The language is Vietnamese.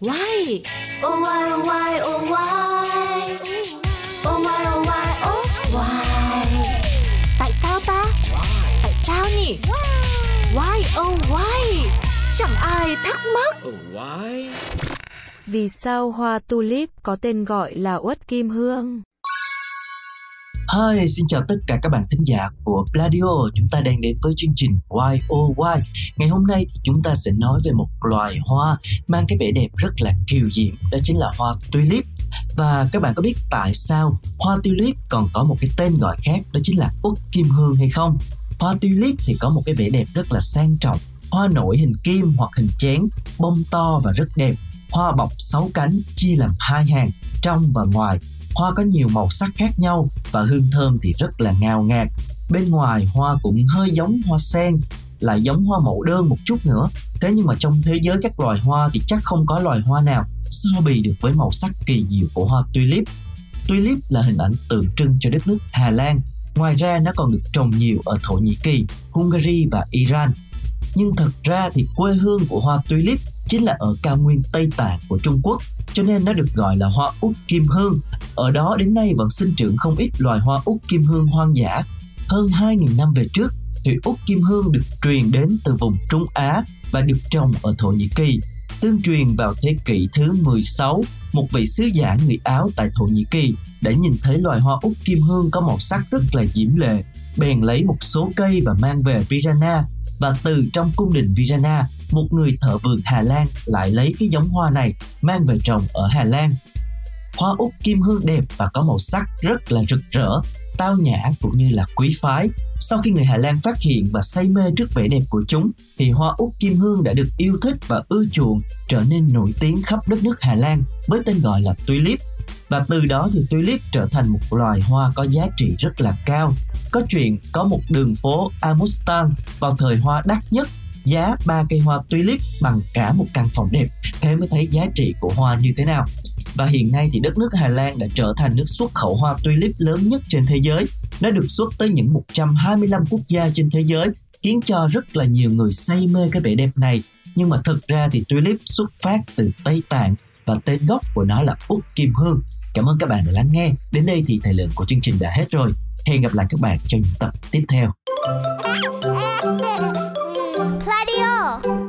Why? Oh why oh why oh why Oh why oh why oh why Tại sao ta? Tại sao nhỉ? Why oh why? Chẳng ai thắc mắc. Oh, why? Vì sao hoa tulip có tên gọi là uất kim hương? Hi, xin chào tất cả các bạn thính giả của Pladio. Chúng ta đang đến với chương trình Why Oh Why. Ngày hôm nay thì chúng ta sẽ nói về một loài hoa mang cái vẻ đẹp rất là kiều diễm, đó chính là hoa tulip. Và các bạn có biết tại sao hoa tulip còn có một cái tên gọi khác đó chính là uất kim hương hay không? Hoa tulip thì có một cái vẻ đẹp rất là sang trọng. Hoa nổi hình kim hoặc hình chén, bông to và rất đẹp. Hoa bọc sáu cánh chia làm hai hàng, trong và ngoài Hoa có nhiều màu sắc khác nhau và hương thơm thì rất là ngào ngạt. Bên ngoài hoa cũng hơi giống hoa sen, lại giống hoa mẫu đơn một chút nữa. Thế nhưng mà trong thế giới các loài hoa thì chắc không có loài hoa nào so bì được với màu sắc kỳ diệu của hoa tulip. Tulip là hình ảnh tượng trưng cho đất nước Hà Lan. Ngoài ra nó còn được trồng nhiều ở Thổ Nhĩ Kỳ, Hungary và Iran. Nhưng thật ra thì quê hương của hoa tulip chính là ở cao nguyên Tây Tạng của Trung Quốc cho nên nó được gọi là hoa út kim hương. Ở đó đến nay vẫn sinh trưởng không ít loài hoa út kim hương hoang dã. Hơn 2.000 năm về trước, thì út kim hương được truyền đến từ vùng Trung Á và được trồng ở Thổ Nhĩ Kỳ. Tương truyền vào thế kỷ thứ 16, một vị sứ giả người Áo tại Thổ Nhĩ Kỳ đã nhìn thấy loài hoa út kim hương có màu sắc rất là diễm lệ, bèn lấy một số cây và mang về Virana và từ trong cung đình Virana một người thợ vườn Hà Lan lại lấy cái giống hoa này mang về trồng ở Hà Lan. Hoa út kim hương đẹp và có màu sắc rất là rực rỡ, tao nhã cũng như là quý phái. Sau khi người Hà Lan phát hiện và say mê trước vẻ đẹp của chúng, thì hoa út kim hương đã được yêu thích và ưa chuộng, trở nên nổi tiếng khắp đất nước Hà Lan với tên gọi là tulip. Và từ đó thì tulip trở thành một loài hoa có giá trị rất là cao. Có chuyện có một đường phố Amustan vào thời hoa đắt nhất giá ba cây hoa tulip bằng cả một căn phòng đẹp thế mới thấy giá trị của hoa như thế nào và hiện nay thì đất nước Hà Lan đã trở thành nước xuất khẩu hoa tulip lớn nhất trên thế giới. Nó được xuất tới những 125 quốc gia trên thế giới, khiến cho rất là nhiều người say mê cái vẻ đẹp này. Nhưng mà thực ra thì tulip xuất phát từ Tây Tạng và tên gốc của nó là Úc Kim Hương. Cảm ơn các bạn đã lắng nghe. Đến đây thì thời lượng của chương trình đã hết rồi. Hẹn gặp lại các bạn trong những tập tiếp theo. Radio